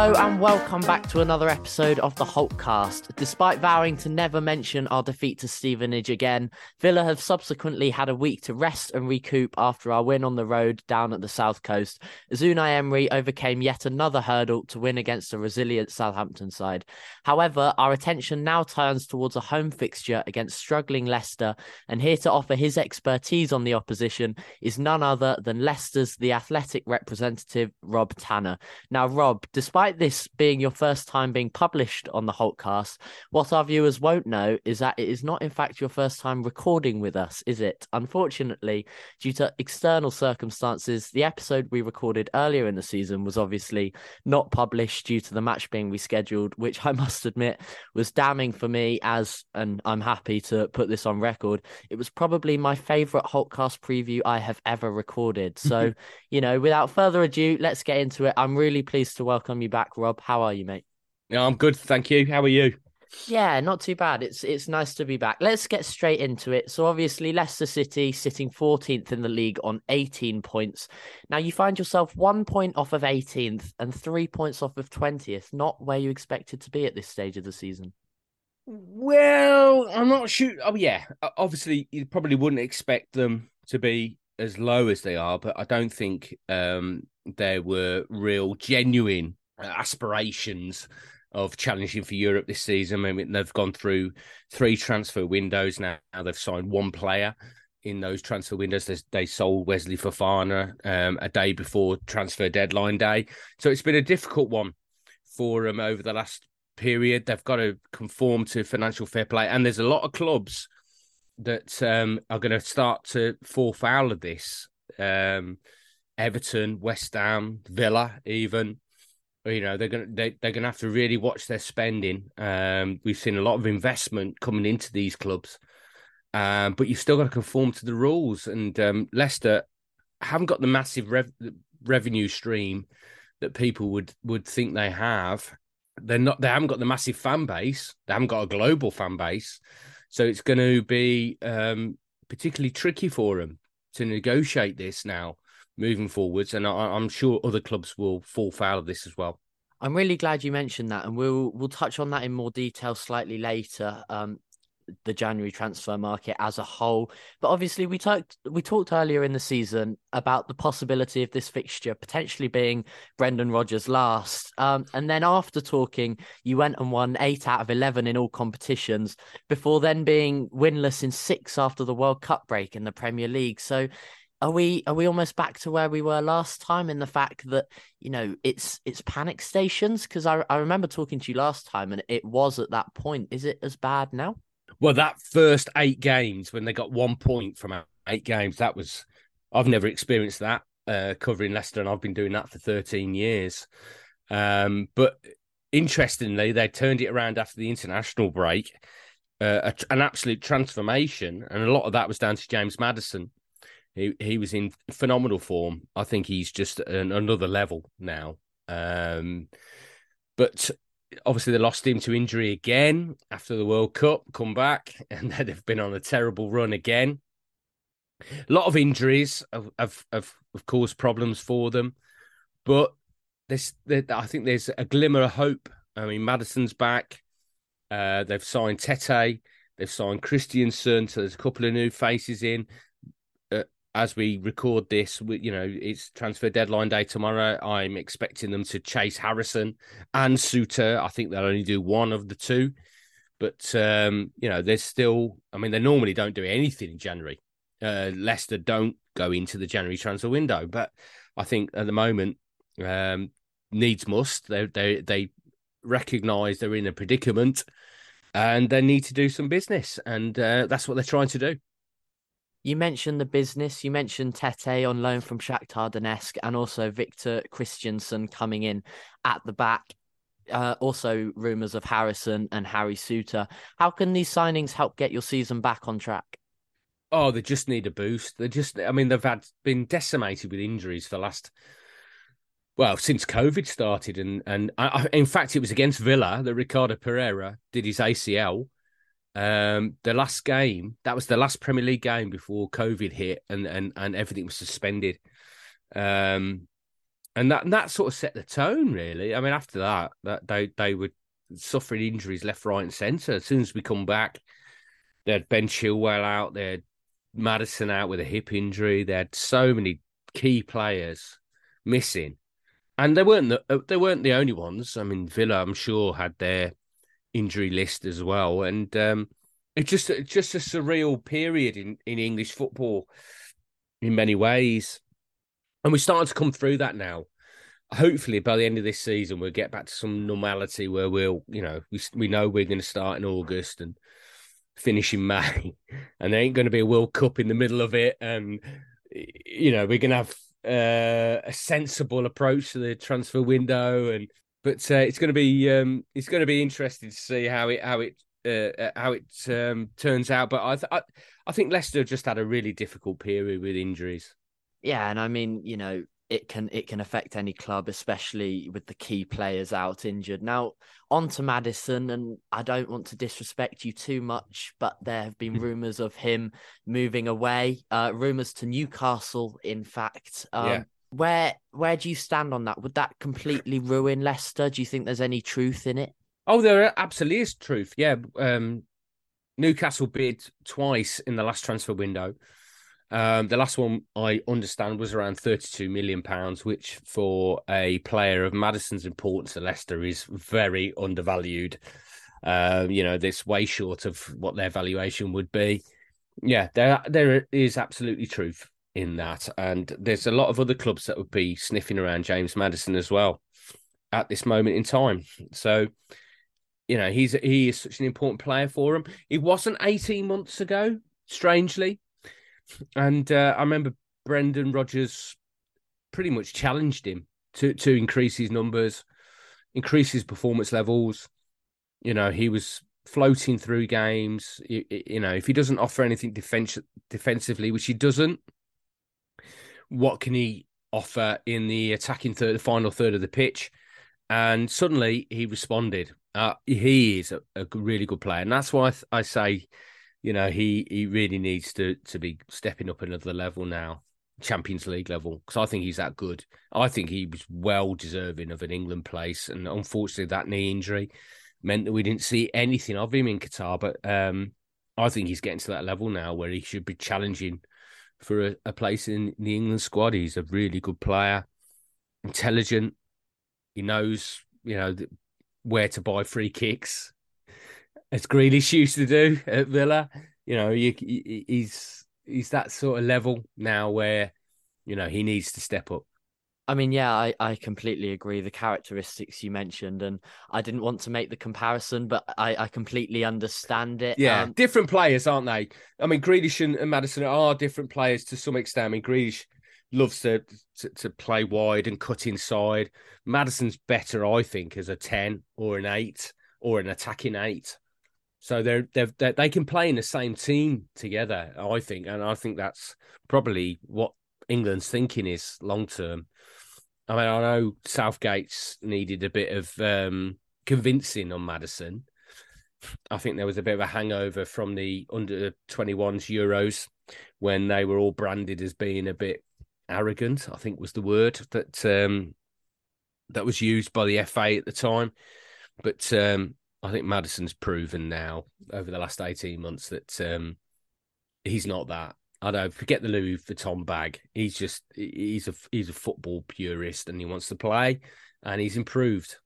Hello and welcome back to another episode of the Holtcast. Despite vowing to never mention our defeat to Stevenage again, Villa have subsequently had a week to rest and recoup after our win on the road down at the south coast. As Unai Emery overcame yet another hurdle to win against a resilient Southampton side. However, our attention now turns towards a home fixture against struggling Leicester, and here to offer his expertise on the opposition is none other than Leicester's the athletic representative Rob Tanner. Now, Rob, despite this being your first time being published on the Holtcast, what our viewers won't know is that it is not, in fact, your first time recording with us, is it? Unfortunately, due to external circumstances, the episode we recorded earlier in the season was obviously not published due to the match being rescheduled, which I must admit was damning for me, as, and I'm happy to put this on record, it was probably my favourite Holtcast preview I have ever recorded. So, you know, without further ado, let's get into it. I'm really pleased to welcome you back, Rob. How are you, mate? Yeah, I'm good, thank you. How are you? Yeah, not too bad. It's it's nice to be back. Let's get straight into it. So obviously Leicester City sitting 14th in the league on 18 points. Now you find yourself 1 point off of 18th and 3 points off of 20th, not where you expected to be at this stage of the season. Well, I'm not sure. Oh, yeah. Obviously, you probably wouldn't expect them to be as low as they are, but I don't think um, there were real, genuine aspirations of challenging for Europe this season. I mean, they've gone through three transfer windows now. Now they've signed one player in those transfer windows. They, they sold Wesley Fofana um, a day before transfer deadline day, so it's been a difficult one for them over the last period. They've got to conform to financial fair play, and there's a lot of clubs that um, are going to start to fall foul of this. Um, Everton, West Ham, Villa, even you know they're gonna they, they're gonna have to really watch their spending. Um, we've seen a lot of investment coming into these clubs, um, but you've still got to conform to the rules. And um, Leicester haven't got the massive rev- revenue stream that people would would think they have. They're not. They haven't got the massive fan base. They haven't got a global fan base, so it's going to be um, particularly tricky for them to negotiate this now moving forwards, and I, am sure other clubs will fall foul of this as well. I'm really glad you mentioned that, and we'll we'll touch on that in more detail slightly later. Um, the January transfer market as a whole, but obviously we talked we talked earlier in the season about the possibility of this fixture potentially being Brendan Rodgers' last. Um, and then after talking, you went and won eight out of eleven in all competitions before then being winless in six after the World Cup break in the Premier League. So are we are we almost back to where we were last time in the fact that you know it's it's panic stations? Because I, I remember talking to you last time and it was at that point. Is it as bad now? Well that first eight games when they got one point from eight games that was i've never experienced that uh, covering leicester and i've been doing that for 13 years. Um, but interestingly they turned it around after the international break uh, a, an absolute transformation and a lot of that was down to james maddison he he was in phenomenal form. I think he's just an, another level now. Um, but obviously they lost him to injury again after the World Cup. Come back and they've been on a terrible run again. A lot of injuries have have, have, caused problems for them, but this I think there's a glimmer of hope. I mean, Maddison's back. Uh, they've signed Tete. They've signed Kristiansen, So there's a couple of new faces in as we record this, we, you know, it's transfer deadline day tomorrow. I'm expecting them to chase Harrison and Souttar. I think they'll only do one of the two. But, um, you know, there's still, I mean, they normally don't do anything in January. Uh, Leicester don't go into the January transfer window. But I think at the moment, um, needs must. They, they, they recognise they're in a predicament and they need to do some business, and uh, that's what they're trying to do. You mentioned the business. You mentioned Tete on loan from Shakhtar Donetsk, and also Victor Kristiansen coming in at the back. Uh, also, rumours of Harrison and Harry Souttar. How can these signings help get your season back on track? Oh, they just need a boost. They just, I mean, they've had been decimated with injuries for the last, well, since COVID started, and and I, in fact, it was against Villa that Ricardo Pereira did his ACL. Um, the last game that was the last Premier League game before COVID hit, and and and everything was suspended. Um, and that and that sort of set the tone, really. I mean, after that, that they they were suffering injuries left, right, and centre. As soon as we come back, they had Ben Chilwell out, they had Maddison out with a hip injury. They had so many key players missing, and they weren't the, uh, they weren't the only ones. I mean, Villa, I'm sure, had their injury list as well, and um, it's just it's just a surreal period in in English football in many ways, and we're starting to come through that now. Hopefully, by the end of this season, we'll get back to some normality where we'll, you know, we we know we're going to start in August and finish in May, and there ain't going to be a World Cup in the middle of it, and you know we're going to have uh, a sensible approach to the transfer window, and but uh, it's going to be um, it's going to be interesting to see how it how it uh, uh, how it um, turns out. But I, th- I I think Leicester just had a really difficult period with injuries. Yeah, and I mean, you know, it can it can affect any club, especially with the key players out injured. Now, on to Maddison, and I don't want to disrespect you too much, but there have been rumours of him moving away. Uh, rumours to Newcastle, in fact. Um, yeah. Where where do you stand on that? Would that completely ruin Leicester? Do you think there's any truth in it? Oh, there absolutely is truth. Yeah, um, Newcastle bid twice in the last transfer window. Um, the last one I understand was around thirty-two million pounds, which for a player of Maddison's importance to Leicester is very undervalued. Um, you know, this way short of what their valuation would be. Yeah, there there is absolutely truth in that, and there's a lot of other clubs that would be sniffing around James Maddison as well at this moment in time. So, you know, he's he is such an important player for him. It wasn't eighteen months ago, strangely and uh, I remember Brendan Rodgers pretty much challenged him to to increase his numbers, increase his performance levels. You know, he was floating through games. You, you know, if he doesn't offer anything defense, defensively, which he doesn't, what can he offer in the attacking third, the final third of the pitch? And suddenly he responded. Uh, he is a, a, really good player, and that's why I, th- I say you know, he he really needs to to be stepping up another level now, Champions League level, because I think he's that good. I think he was well deserving of an England place, and unfortunately, that knee injury meant that we didn't see anything of him in Qatar. But um, I think he's getting to that level now where he should be challenging for a, a place in the England squad. He's a really good player, intelligent. He knows, you know, where to buy free kicks as Grealish used to do at Villa. You know, you, he's he's that sort of level now where you know he needs to step up. I mean, yeah, I, I completely agree. The characteristics you mentioned, and I didn't want to make the comparison, but I, I completely understand it. Yeah, um, different players, aren't they? I mean, Grealish and, and Maddison are different players to some extent. I mean, Grealish loves to, to, to play wide and cut inside. Maddison's better, I think, as a ten or an eight or an attacking eight. So they're, they're, they're, they can play in the same team together, I think, and I think that's probably what England's thinking is long term. I mean, I know Southgate's needed a bit of um, convincing on Maddison. I think there was a bit of a hangover from the under 21s Euros when they were all branded as being a bit arrogant. I think was the word that um, that was used by the FA at the time. But um, I think Maddison's proven now over the last 18 months that um, he's not that. I don't forget the Louis Vuitton bag. He's just he's a he's a football purist and he wants to play and he's improved.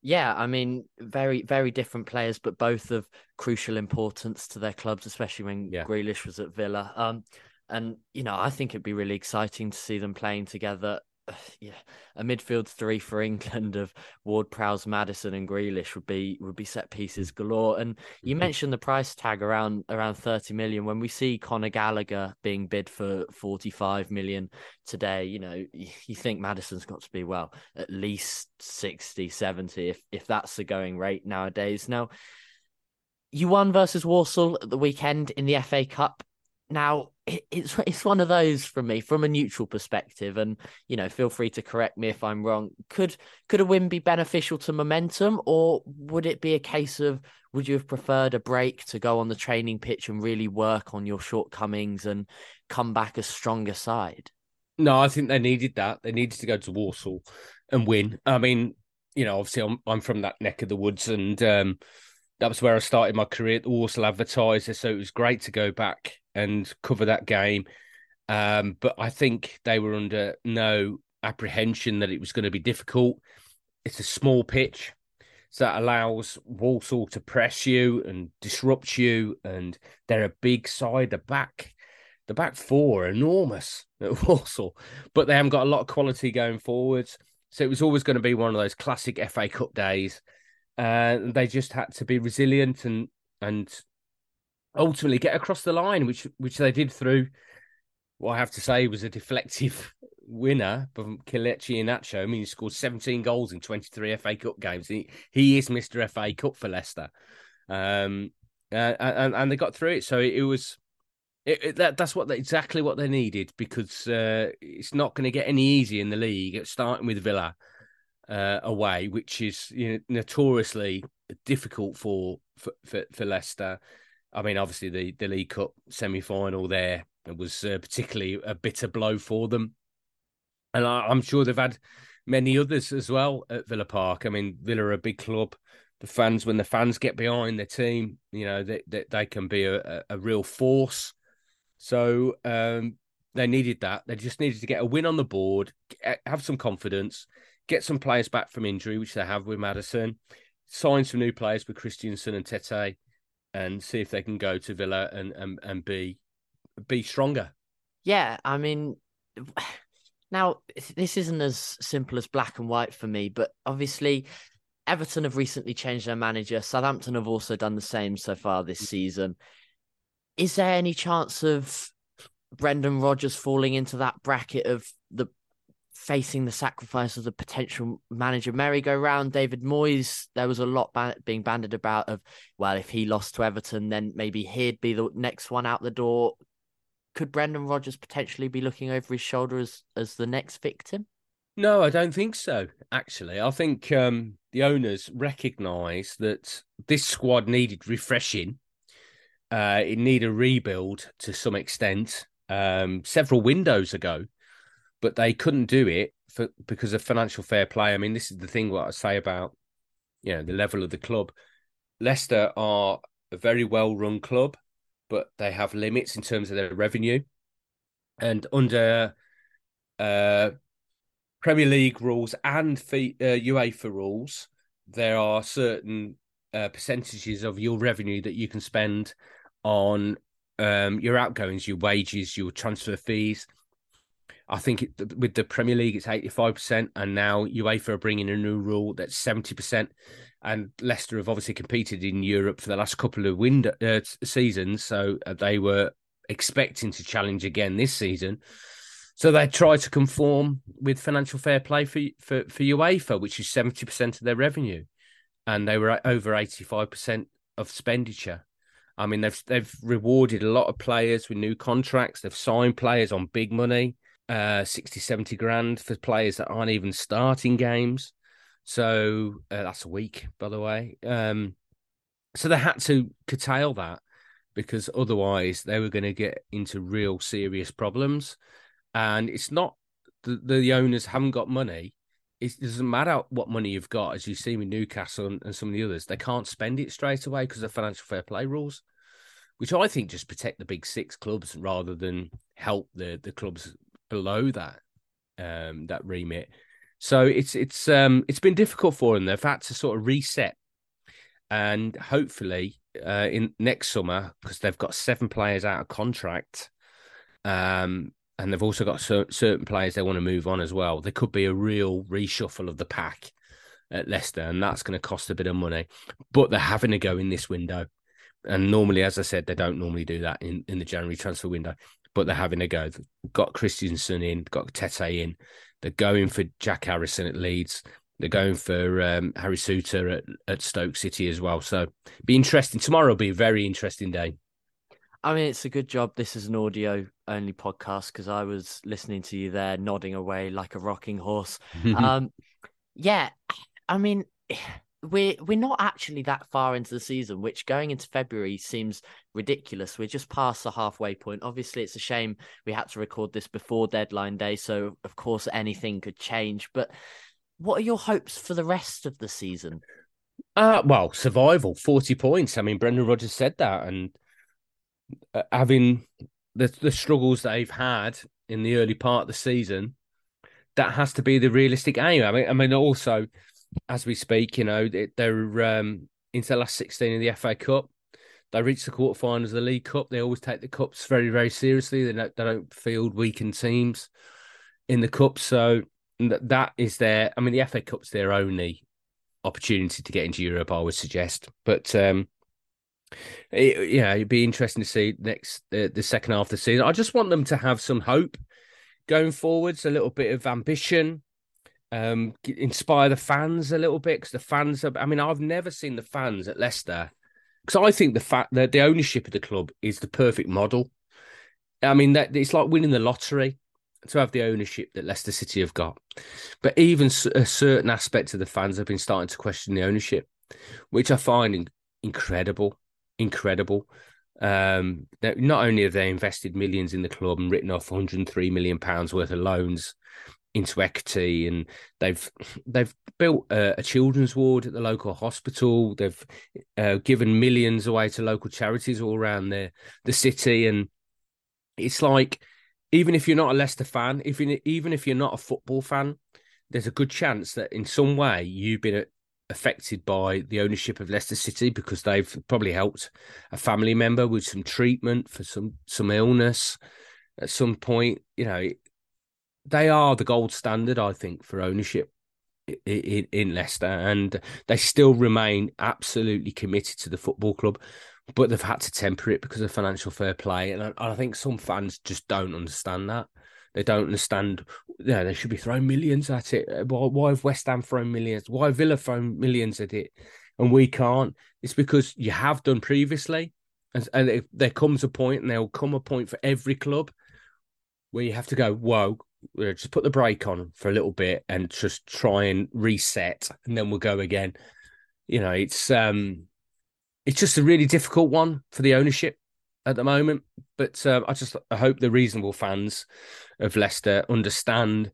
Yeah, I mean, very very different players, but both of crucial importance to their clubs, especially when yeah. Grealish was at Villa. Um, and you know, I think it'd be really exciting to see them playing together yeah, a midfield three for England of Ward, Prowse, Maddison, and Grealish would be would be set pieces galore. And you mm-hmm. mentioned the price tag around around thirty million. When we see Conor Gallagher being bid for forty five million today, you know, you think Maddison's got to be well at least 60, 70 if if that's the going rate nowadays. Now, you won versus Walsall at the weekend in the FA Cup. Now it's it's one of those from me from a neutral perspective, and you know, feel free to correct me if I'm wrong. Could could a win be beneficial to momentum, or would it be a case of would you have preferred a break to go on the training pitch and really work on your shortcomings and come back a stronger side? No, I think they needed that. They needed to go to Walsall and win. I mean, you know, obviously I'm I'm from that neck of the woods, and um, that was where I started my career at the Walsall Advertiser. So it was great to go back and cover that game. Um, but I think they were under no apprehension that it was going to be difficult. It's a small pitch, so that allows Walsall to press you and disrupt you. And they're a big side. The back, the back four are enormous at Walsall, but they haven't got a lot of quality going forwards. So it was always going to be one of those classic FA Cup days uh, they just had to be resilient and and ultimately get across the line, which which they did through what I have to say was a deflective winner from Kelechi Iheanacho. I mean, he scored 17 goals in 23 FA Cup games. He he is Mr. FA Cup for Leicester, um, uh, and and they got through it. So it, was. It, it, that that's what they, exactly what they needed because uh, it's not going to get any easier in the league. Starting with Villa, uh, away, which is you know, notoriously difficult for, for, for for Leicester. I mean, obviously the the League Cup semi final there was uh, particularly a bitter blow for them, and I, am sure they've had many others as well at Villa Park. I mean, Villa are a big club. The fans, when the fans get behind their team, you know they they, they can be a, a real force. So um, they needed that. They just needed to get a win on the board, have some confidence, get some players back from injury, which they have with Maddison, sign some new players with Kristiansen and Tete, and see if they can go to Villa and and, and be be stronger. Yeah, I mean, now this isn't as simple as black and white for me, but obviously. Everton have recently changed their manager. Southampton have also done the same so far this mm. season. Is there any chance of Brendan Rodgers falling into that bracket of the facing the sacrifice of the potential manager merry-go-round. David Moyes, there was a lot ban- being banded about of, well, if he lost to Everton, then maybe he'd be the next one out the door. Could Brendan Rodgers potentially be looking over his shoulder as, as the next victim? No, I don't think so. Actually, I think um, the owners recognise that this squad needed refreshing. Uh, it needed a rebuild to some extent. Um, several windows ago, but they couldn't do it for because of financial fair play. I mean, this is the thing what I say about you know the level of the club. Leicester are a very well run club, but they have limits in terms of their revenue, and under uh, Premier League rules and fee, uh, UEFA rules, there are certain uh, percentages of your revenue that you can spend on um, your outgoings, your wages, your transfer fees. I think it, with the Premier League, it's 85%, and now UEFA are bringing a new rule that's 70%. And Leicester have obviously competed in Europe for the last couple of window, uh, seasons, so uh, they were expecting to challenge again this season. So they tried to conform with financial fair play for, for, for UEFA, which is 70% of their revenue. And they were over 85% of expenditure. I mean, they've they've rewarded a lot of players with new contracts. They've signed players on big money uh, 60, 70 grand for players that aren't even starting games. So uh, that's a week, by the way. Um, so they had to curtail that because otherwise they were going to get into real serious problems. And it's not the, the owners haven't got money. It doesn't matter what money you've got, as you see with Newcastle and, and some of the others, they can't spend it straight away because of financial fair play rules, which I think just protect the big six clubs rather than help the the clubs below that um, that remit. So it's it's um, it's been difficult for them. They've had to sort of reset, and hopefully uh, in next summer because they've got seven players out of contract. Um, and they've also got cer- certain players they want to move on as well. There could be a real reshuffle of the pack at Leicester, and that's going to cost a bit of money. But they're having to go in this window, and normally, as I said, they don't normally do that in, in the January transfer window. But they're having a go. They've got Kristiansen in, got Tete in. They're going for Jack Harrison at Leeds. They're going for um, Harry Souttar at, at Stoke City as well. So be interesting. Tomorrow will be a very interesting day. I mean, it's a good job this is an audio only podcast because I was listening to you there nodding away like a rocking horse. um, yeah, I mean, we're we're not actually that far into the season, which going into February seems ridiculous. We're just past the halfway point. Obviously, it's a shame we had to record this before deadline day, so of course anything could change. But what are your hopes for the rest of the season? Uh, well, survival, 40 points. I mean, Brendan Rodgers said that, and uh, having the the struggles they've had in the early part of the season, that has to be the realistic aim. I mean, I mean, also as we speak, you know, they're um, into the last sixteen in the FA Cup. They reach the quarterfinals of the League Cup. They always take the cups very, very seriously. They don't, they don't field weakened teams in the cup, so that is their. I mean, the FA Cup's their only opportunity to get into Europe. I would suggest, but um, yeah, it'd be interesting to see next the second half of the season. I just want them to have some hope going forwards, a little bit of ambition, um, inspire the fans a little bit because the fans. Are, I mean, I've never seen the fans at Leicester because I think the fact that the ownership of the club is the perfect model. I mean, that it's like winning the lottery to have the ownership that Leicester City have got. But even a certain aspect of the fans have been starting to question the ownership, which I find incredible incredible. Um, not only have they invested millions in the club and written off 103 million pounds worth of loans into equity, and they've they've built a, a children's ward at the local hospital. They've uh, given millions away to local charities all around the the city, and it's like even if you're not a Leicester fan, if you, even if you're not a football fan, there's a good chance that in some way you've been affected by the ownership of Leicester City because they've probably helped a family member with some treatment for some some illness at some point. You know, they are the gold standard, I think, for ownership in, in Leicester, and they still remain absolutely committed to the football club. But they've had to temper it because of financial fair play, and I, I think some fans just don't understand that. They don't understand. Yeah, they should be throwing millions at it. Why, why have West Ham thrown millions? Why have Villa thrown millions at it, and we can't? It's because you have done previously, and, and it, there comes a point, and there will come a point for every club where you have to go. Whoa, just put the brake on for a little bit and just try and reset, and then we'll go again. You know, it's um, it's just a really difficult one for the ownership at the moment. But uh, I just I hope the reasonable fans of Leicester understand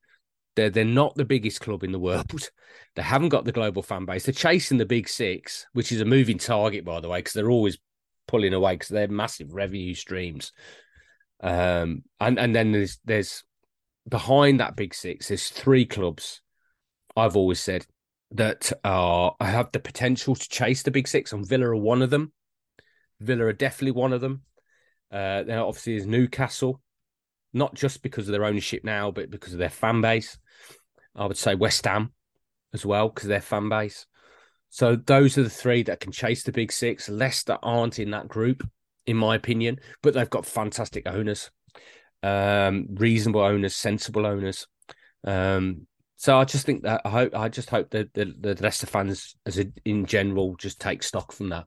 they're they're not the biggest club in the world. They haven't got the global fan base. They're chasing the big six, which is a moving target, by the way, because they're always pulling away because they're massive revenue streams. Um, and and then there's there's behind that big six, there's three clubs. I've always said that are have the potential to chase the big six, and Villa are one of them. Villa are definitely one of them. Uh, then obviously is Newcastle, not just because of their ownership now, but because of their fan base. I would say West Ham as well because their fan base. So those are the three that can chase the big six. Leicester aren't in that group, in my opinion, but they've got fantastic owners, um, reasonable owners, sensible owners. Um, so I just think that I hope I just hope that the, the Leicester fans, as a, in general, just take stock from that.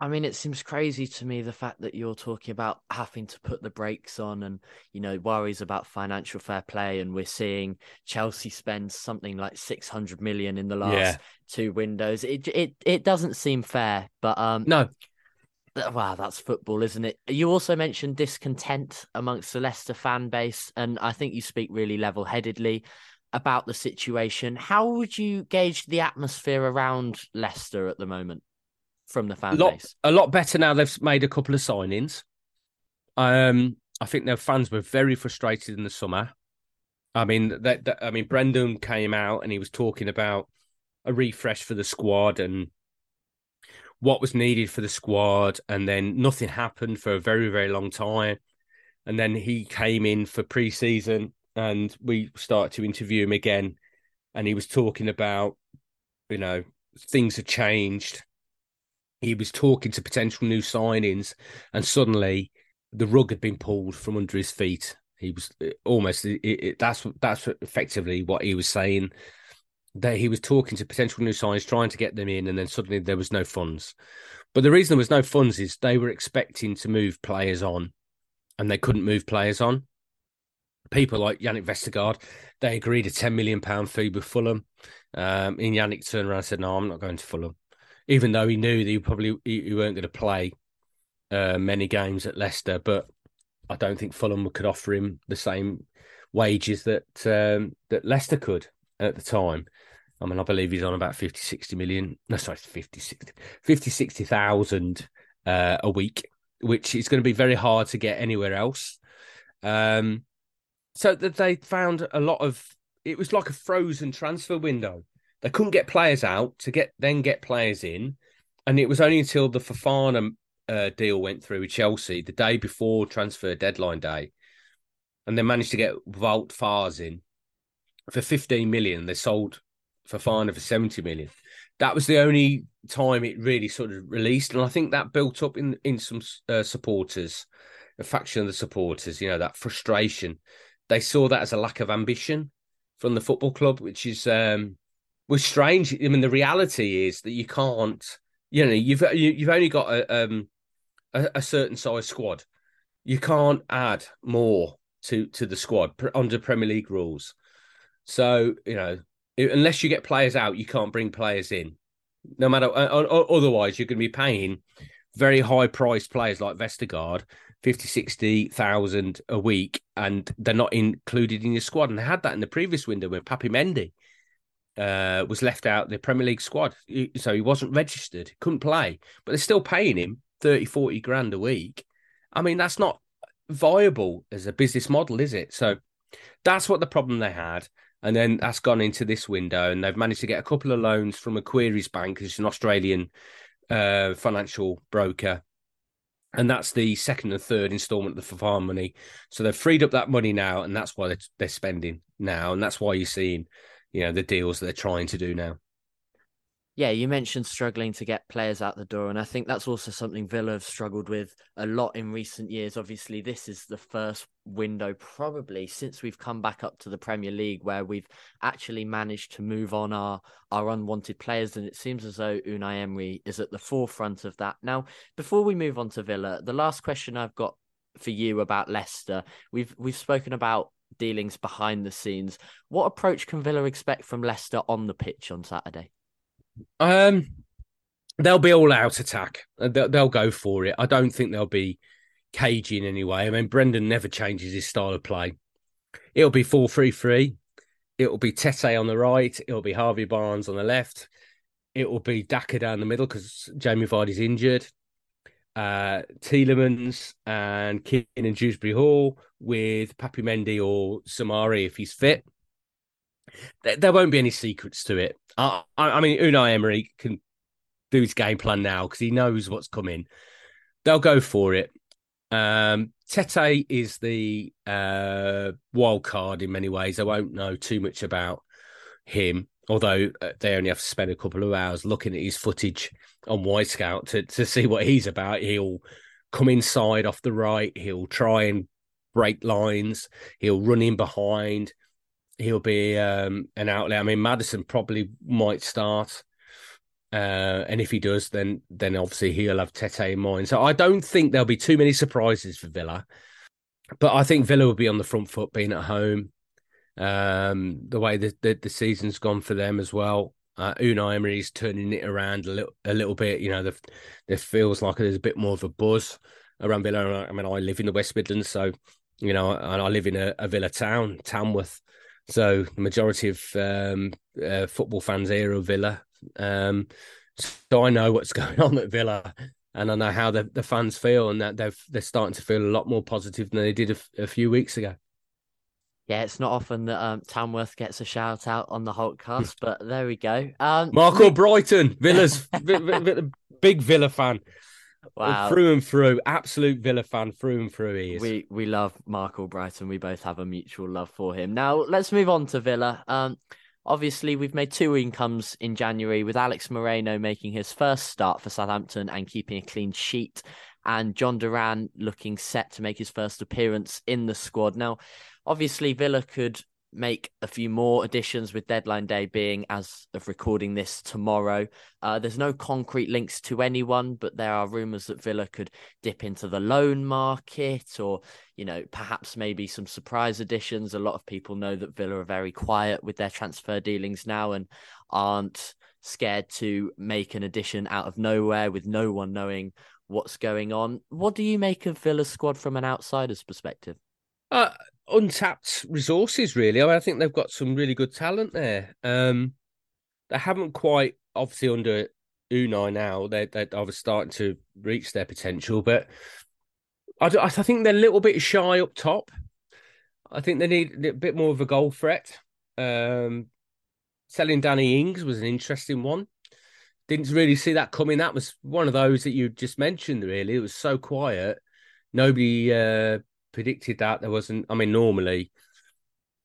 I mean, it seems crazy to me the fact that you're talking about having to put the brakes on and, you know, worries about financial fair play. And we're seeing Chelsea spend something like 600 million in the last Yeah. two windows. It, it, it doesn't seem fair, but, um, No, Wow, that's football, isn't it? You also mentioned discontent amongst the Leicester fan base, and I think you speak really level headedly about the situation. How would you gauge the atmosphere around Leicester at the moment from the fan lot, base? a lot better now. They've made a couple of signings. Um, I think their fans were very frustrated in the summer. I mean, that, that I mean, Brendan came out and he was talking about a refresh for the squad and what was needed for the squad, and then nothing happened for a very, very long time. And then he came in for pre-season, and we started to interview him again, and he was talking about, you know, things have changed. He was talking to potential new signings, and suddenly the rug had been pulled from under his feet. He was uh, almost it, it, that's that's effectively what he was saying. That he was talking to potential new signings, trying to get them in, and then suddenly there was no funds. But the reason there was no funds is they were expecting to move players on, and they couldn't move players on. People like Jannik Vestergaard, they agreed a ten million pound fee with Fulham. Um, and Jannik turned around and said, "No, I'm not going to Fulham," even though he knew that he probably he, he weren't going to play uh, many games at Leicester. But I don't think Fulham could offer him the same wages that um, that Leicester could at the time. I mean, I believe he's on about 50, 60 million. No, sorry, 50, 60, 50, 60,000 uh, a week, which is going to be very hard to get anywhere else. Um, so that they found a lot of it was like a frozen transfer window. They couldn't get players out to get then get players in, and it was only until the Fofana uh, deal went through with Chelsea the day before transfer deadline day, and they managed to get Wout Faes in for 15 million. They sold Fofana for 70 million. That was the only time it really sort of released, and I think that built up in in some uh, supporters, a faction of the supporters. You know that frustration. They saw that as a lack of ambition from the football club, which is um, was strange. I mean, the reality is that you can't. You know, you've you, you've only got a, um, a a certain size squad. You can't add more to to the squad under Premier League rules. So you know, unless you get players out, you can't bring players in. No matter, otherwise, you're going to be paying very high priced players like Vestergaard 50, 60,000 a week, and they're not included in your squad. And they had that in the previous window with Papi Mendy uh, was left out the Premier League squad. So he wasn't registered, couldn't play, but they're still paying him 30, 40 grand a week. I mean, that's not viable as a business model, is it? So that's what the problem they had. And then that's gone into this window, and they've managed to get a couple of loans from Macquarie Bank, who's an Australian uh, financial broker. And that's the second and third installment of the Fafan money. So they've freed up that money now, and that's why they're spending now. And that's why you're seeing, you know, the deals that they're trying to do now. Yeah, you mentioned struggling to get players out the door, and I think that's also something Villa have struggled with a lot in recent years. Obviously, this is the first window, probably since we've come back up to the Premier League, where we've actually managed to move on our our unwanted players, and it seems as though Unai Emery is at the forefront of that. Now, before we move on to Villa, the last question I've got for you about Leicester, we've we've spoken about dealings behind the scenes. What approach can Villa expect from Leicester on the pitch on Saturday? Um, they'll be all out attack. They'll, they'll go for it. I don't think they'll be cagey in any way. I mean, Brendan never changes his style of play. It'll be 4 3 3. It'll be Tete on the right. It'll be Harvey Barnes on the left. It will be Daka down the middle because Jamie Vardy's injured. Uh, Tielemans and Keane and Dewsbury Hall with Papi Mendy or Soumaré if he's fit. There, there won't be any secrets to it. I, I mean, Unai Emery can do his game plan now because he knows what's coming. They'll go for it. Um, Tete is the uh, wild card in many ways. I won't know too much about him. Although uh, they only have to spend a couple of hours looking at his footage on Wyscout to, to see what he's about. He'll come inside off the right, he'll try and break lines, he'll run in behind, he'll be um, an outlet. I mean, Maddison probably might start. Uh, and if he does, then then obviously he'll have Tete in mind. So I don't think there'll be too many surprises for Villa, but I think Villa will be on the front foot, being at home. Um, the way the, the, the season's gone for them as well. Uh, Unai Emery's turning it around a little a little bit. You know, there feels like there's a bit more of a buzz around Villa. I mean, I live in the West Midlands, so you know, and I live in a, a Villa town, Tamworth. So the majority of um, uh, football fans here are Villa. Um, so I know what's going on at Villa, and I know how the, the fans feel, and that they're they're starting to feel a lot more positive than they did a few weeks ago. Yeah, it's not often that um, Tamworth gets a shout out on the Holtcast, but there we go. Um, Marc Albrighton, Villa's big Villa fan. Wow. Through and through, absolute Villa fan through and through. He is. We we love Marc Albrighton. We both have a mutual love for him. Now let's move on to Villa. Um, obviously we've made two incomes in January with Alex Moreno making his first start for Southampton and keeping a clean sheet, and Jhon Durán looking set to make his first appearance in the squad. Now, obviously Villa could make a few more additions with deadline day being as of recording this tomorrow. Uh, there's no concrete links to anyone, but there are rumours that Villa could dip into the loan market or, you know, perhaps maybe some surprise additions. A lot of people know that Villa are very quiet with their transfer dealings now and aren't scared to make an addition out of nowhere with no one knowing what's going on. What do you make of Villa's squad from an outsider's perspective? Uh, untapped resources, really. I, mean, I think they've got some really good talent there. Um, they haven't quite, obviously, under Unai now, they, they're obviously starting to reach their potential, but I, I think they're a little bit shy up top. I think they need a bit more of a goal threat. Um, selling Danny Ings was an interesting one. Didn't really see that coming. That was one of those that you just mentioned, really. It was so quiet. Nobody uh, predicted that. There wasn't. I mean, normally,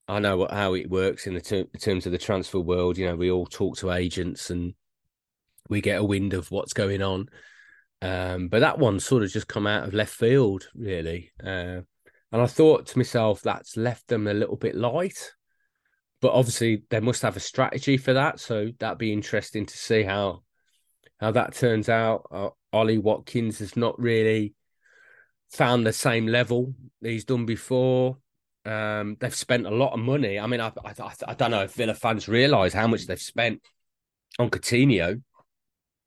I know what, how it works in the ter- terms of the transfer world. You know, we all talk to agents and we get a wind of what's going on. Um, but that one sort of just come out of left field, really. Uh, and I thought to myself, that's left them a little bit light. But obviously, they must have a strategy for that. So that'd be interesting to see how how that turns out. Uh, Ollie Watkins has not really found the same level he's done before. Um, they've spent a lot of money. I mean, I, I, I don't know if Villa fans realise how much they've spent on Coutinho,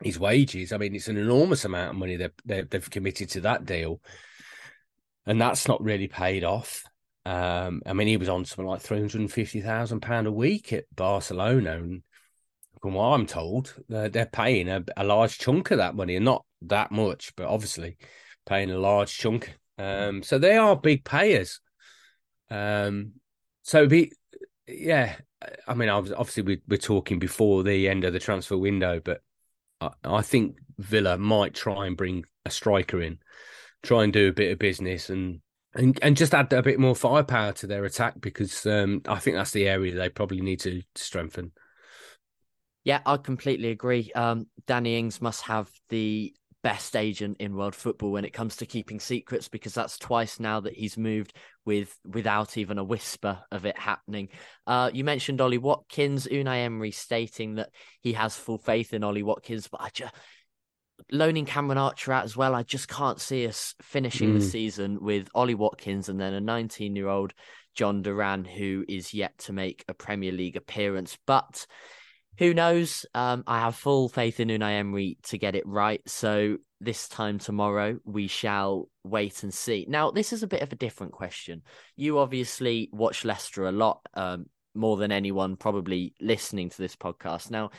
his wages. I mean, it's an enormous amount of money they've, they've, they've committed to that deal, and that's not really paid off. Um, I mean, he was on something like three hundred and fifty thousand pound a week at Barcelona, and from what I'm told, they're, they're paying a, a large chunk of that money, and not that much, but obviously paying a large chunk. Um, so they are big payers. Um, so be yeah. I mean, I was obviously we, we're talking before the end of the transfer window, but I, I think Villa might try and bring a striker in, try and do a bit of business and and and just add a bit more firepower to their attack because um, I think that's the area they probably need to strengthen. Yeah, I completely agree. Um, Danny Ings must have the best agent in world football when it comes to keeping secrets because that's twice now that he's moved with without even a whisper of it happening. Uh, you mentioned Ollie Watkins, Unai Emery stating that he has full faith in Ollie Watkins, but I just loaning Cameron Archer out as well. I just can't see us finishing mm. the season with Ollie Watkins and then a 19 year old Jhon Durán who is yet to make a Premier League appearance, but who knows? Um, I have full faith in Unai Emery to get it right. So this time tomorrow, we shall wait and see. Now, this is a bit of a different question. You obviously watch Leicester a lot, um, more than anyone probably listening to this podcast. Now,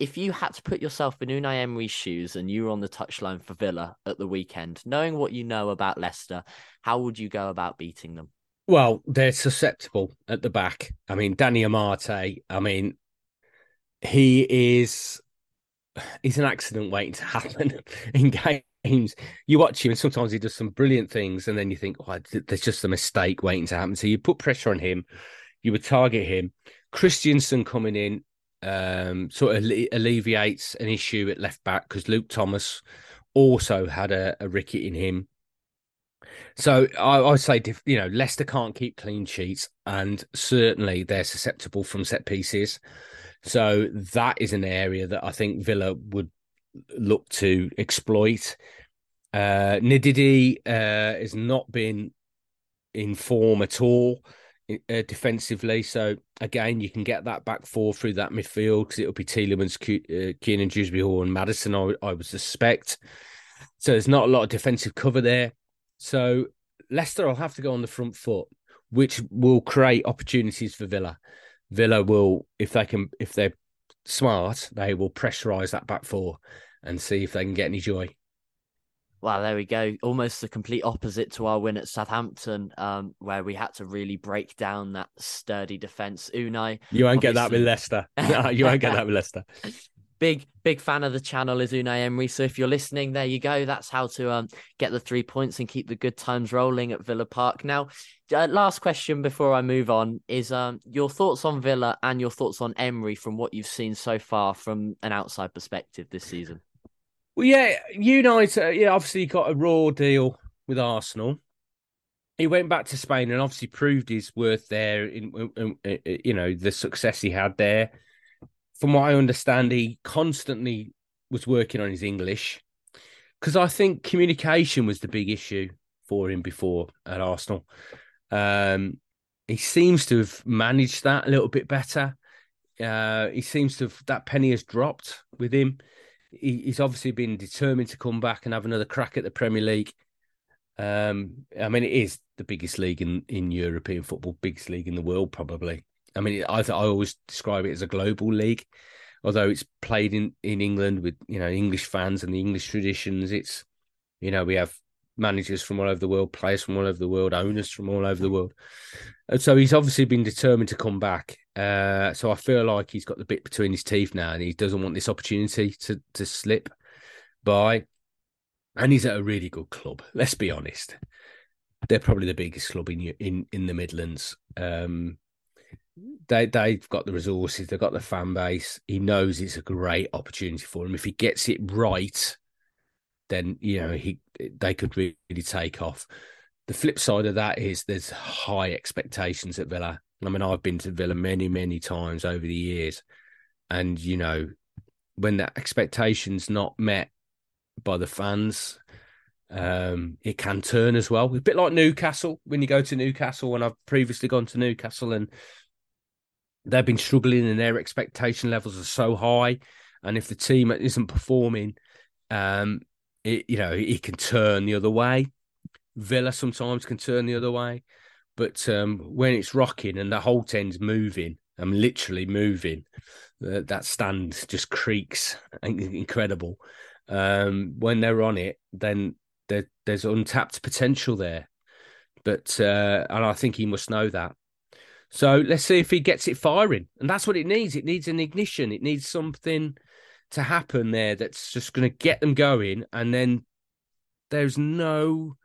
if you had to put yourself in Unai Emery's shoes and you were on the touchline for Villa at the weekend, knowing what you know about Leicester, how would you go about beating them? Well, they're susceptible at the back. I mean, Danny Amartey, I mean, he is he's an accident waiting to happen in games. You watch him, and sometimes he does some brilliant things, and then you think, oh, there's just a mistake waiting to happen. So you put pressure on him. You would target him. Kristiansen coming in um, sort of alleviates an issue at left back because Luke Thomas also had a, a ricket in him. So I, I say, you know, Leicester can't keep clean sheets, and certainly they're susceptible from set pieces. So that is an area that I think Villa would look to exploit. Uh, Ndidi uh, has not been in form at all uh, defensively. So again, you can get that back four through that midfield because it'll be Tielemans, uh, Kiernan Dewsbury Hall, and Maddison. I, I would suspect. So there's not a lot of defensive cover there. So Leicester will have to go on the front foot, which will create opportunities for Villa. Villa will, if they can, if they're smart, they will pressurise that back four and see if they can get any joy. Well, there we go. Almost the complete opposite to our win at Southampton, um, where we had to really break down that sturdy defence. Unai, you won't get that with Leicester. no, you won't get that with Leicester. Big, big fan of the channel is Unai Emery. So if you're listening, there you go. That's how to um, get the three points and keep the good times rolling at Villa Park. Now, uh, last question before I move on is um, your thoughts on Villa and your thoughts on Emery from what you've seen so far from an outside perspective this season. Well, yeah, Unai, uh, yeah, obviously got a raw deal with Arsenal. He went back to Spain and obviously proved his worth there. In, in, in, you know the success he had there. From what I understand, he constantly was working on his English because I think communication was the big issue for him before at Arsenal. Um, he seems to have managed that a little bit better. Uh, he seems to have that penny has dropped with him he, he's obviously been determined to come back and have another crack at the Premier League. Um, I mean, it is the biggest league in, in European football, biggest league in the world, probably. I mean, I I always describe it as a global league, although it's played in, in England with you know English fans and the English traditions. It's you know we have managers from all over the world, players from all over the world, owners from all over the world. And so he's obviously been determined to come back. Uh, so I feel like he's got the bit between his teeth now, and he doesn't want this opportunity to to slip by. And he's at a really good club. Let's be honest; they're probably the biggest club in in in the Midlands. Um, they they've got the resources, they've got the fan base. He knows it's a great opportunity for him if he gets it right then you know he they could really take off. The flip side of that is there's high expectations at Villa. I mean, I've been to Villa many, many times over the years, and you know, when that expectation's not met by the fans, um, it can turn as well. A bit like Newcastle when you go to Newcastle, and I've previously gone to Newcastle, and they've been struggling, and their expectation levels are so high, and if the team isn't performing, um, it, you know, it can turn the other way. Villa sometimes can turn the other way, but um, when it's rocking and the Holte End's moving, I'm literally moving. Uh, that stand just creaks, incredible. Um, when they're on it, then there, there's untapped potential there. But uh, and I think he must know that. So let's see if he gets it firing, and that's what it needs. It needs an ignition. It needs something to happen there that's just going to get them going, and then there's no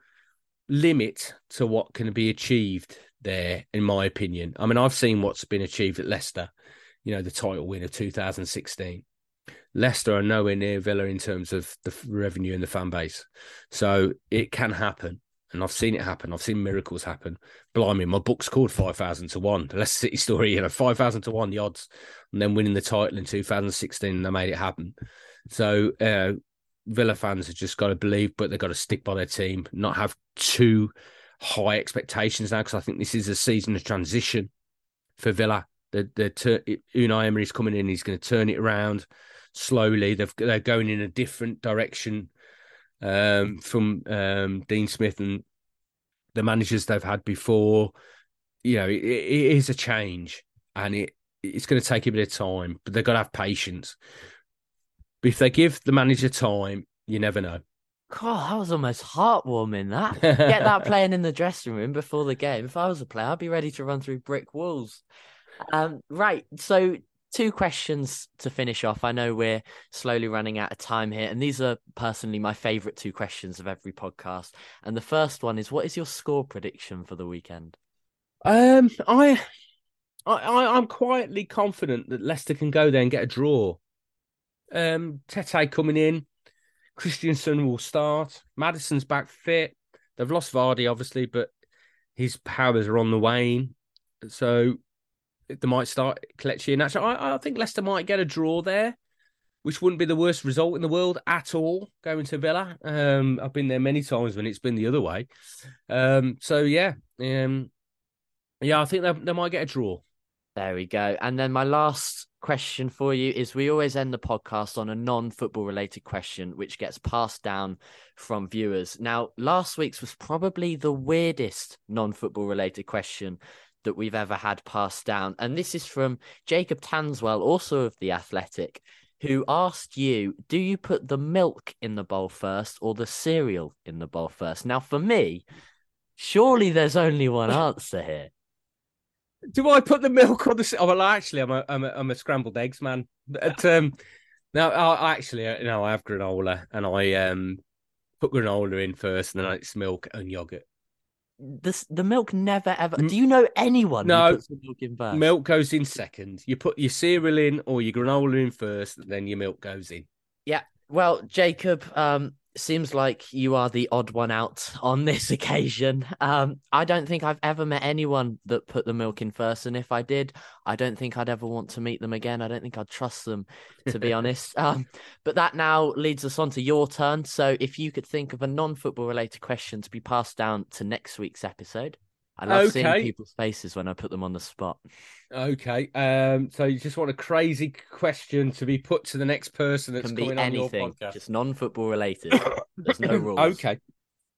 limit to what can be achieved there, in my opinion. I mean, I've seen what's been achieved at Leicester, you know, the title win of 2016. Leicester are nowhere near Villa in terms of the revenue and the fan base. So it can happen and I've seen it happen. I've seen miracles happen. Blimey, my book's called Five Thousand to One. The Leicester City story, you know, five thousand to one the odds, and then winning the title in 2016, and they made it happen. So uh, Villa fans have just got to believe, but they've got to stick by their team, not have too high expectations now, because I think this is a season of transition for Villa. The the ter- Unai Emery's coming in, he's going to turn it around slowly. They've, they're going in a different direction um, from um, Dean Smith and the managers they've had before. You know, it, it is a change, and it it's going to take a bit of time, but they've got to have patience. But if they give the manager time, you never know. God, that was almost heartwarming. That get that playing in the dressing room before the game. If I was a player, I'd be ready to run through brick walls. Um, right. So two questions to finish off. I know we're slowly running out of time here, and these are personally my favorite two questions of every podcast. And the first one is, what is your score prediction for the weekend? Um, I I, I, am quietly confident that Leicester can go there and get a draw. Um, Tete coming in, Kristiansen will start. Maddison's back fit. They've lost Vardy, obviously, but his powers are on the wane. So they might start Kelechi and I, I think Leicester might get a draw there, which wouldn't be the worst result in the world at all. Going to Villa, um, I've been there many times when it's been the other way. Um, so yeah, um, yeah, I think they, they might get a draw. There we go. And then my last question for you is we always end the podcast on a non football related question, which gets passed down from viewers. Now, last week's was probably the weirdest non football related question that we've ever had passed down. And this is from Jacob Tanswell, also of The Athletic, who asked you, Do you put the milk in the bowl first or the cereal in the bowl first? Now, for me, surely there's only one answer here. Do I put the milk on the? Oh, well, actually, I'm a I'm a, I'm a scrambled eggs man. But um, now I actually uh, no, I have granola and I um put granola in first, and then it's milk and yogurt. This the milk never ever. Do you know anyone no, who puts the milk in first? Milk goes in second. You put your cereal in or your granola in first, then your milk goes in. Yeah. Well, Jacob, um, seems like you are the odd one out on this occasion. Um, I don't think I've ever met anyone that put the milk in first, and if I did, I don't think I'd ever want to meet them again. I don't think I'd trust them, to be honest. Um, but that now leads us on to your turn. So, if you could think of a non-football related question to be passed down to next week's episode, I love okay. seeing people's faces when I put them on the spot. Okay. Um, so you just want a crazy question to be put to the next person that's Can be coming anything, on your podcast. just non-football related. There's no rules. Okay.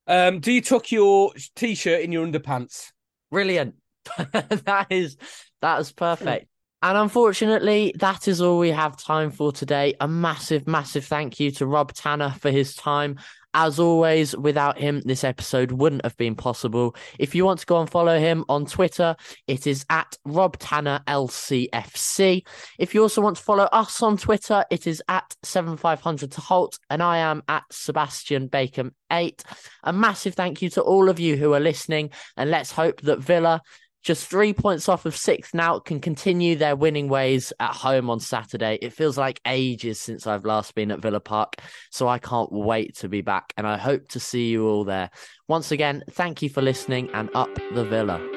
Um, do you tuck your t-shirt in your underpants? Brilliant. that is that is perfect. And unfortunately, that is all we have time for today. A massive, massive thank you to Rob Tanner for his time. As always, without him, this episode wouldn't have been possible. If you want to go and follow him on Twitter, it is at Rob Tanner LCFC. If you also want to follow us on Twitter, it is at 7500 to Holte, and I am at Sebastian Bacon 8. A massive thank you to all of you who are listening, and let's hope that Villa just three points off of sixth now, can continue their winning ways at home on Saturday. It feels like ages since I've last been at Villa Park, so I can't wait to be back, and I hope to see you all there. Once again, thank you for listening, and up the Villa.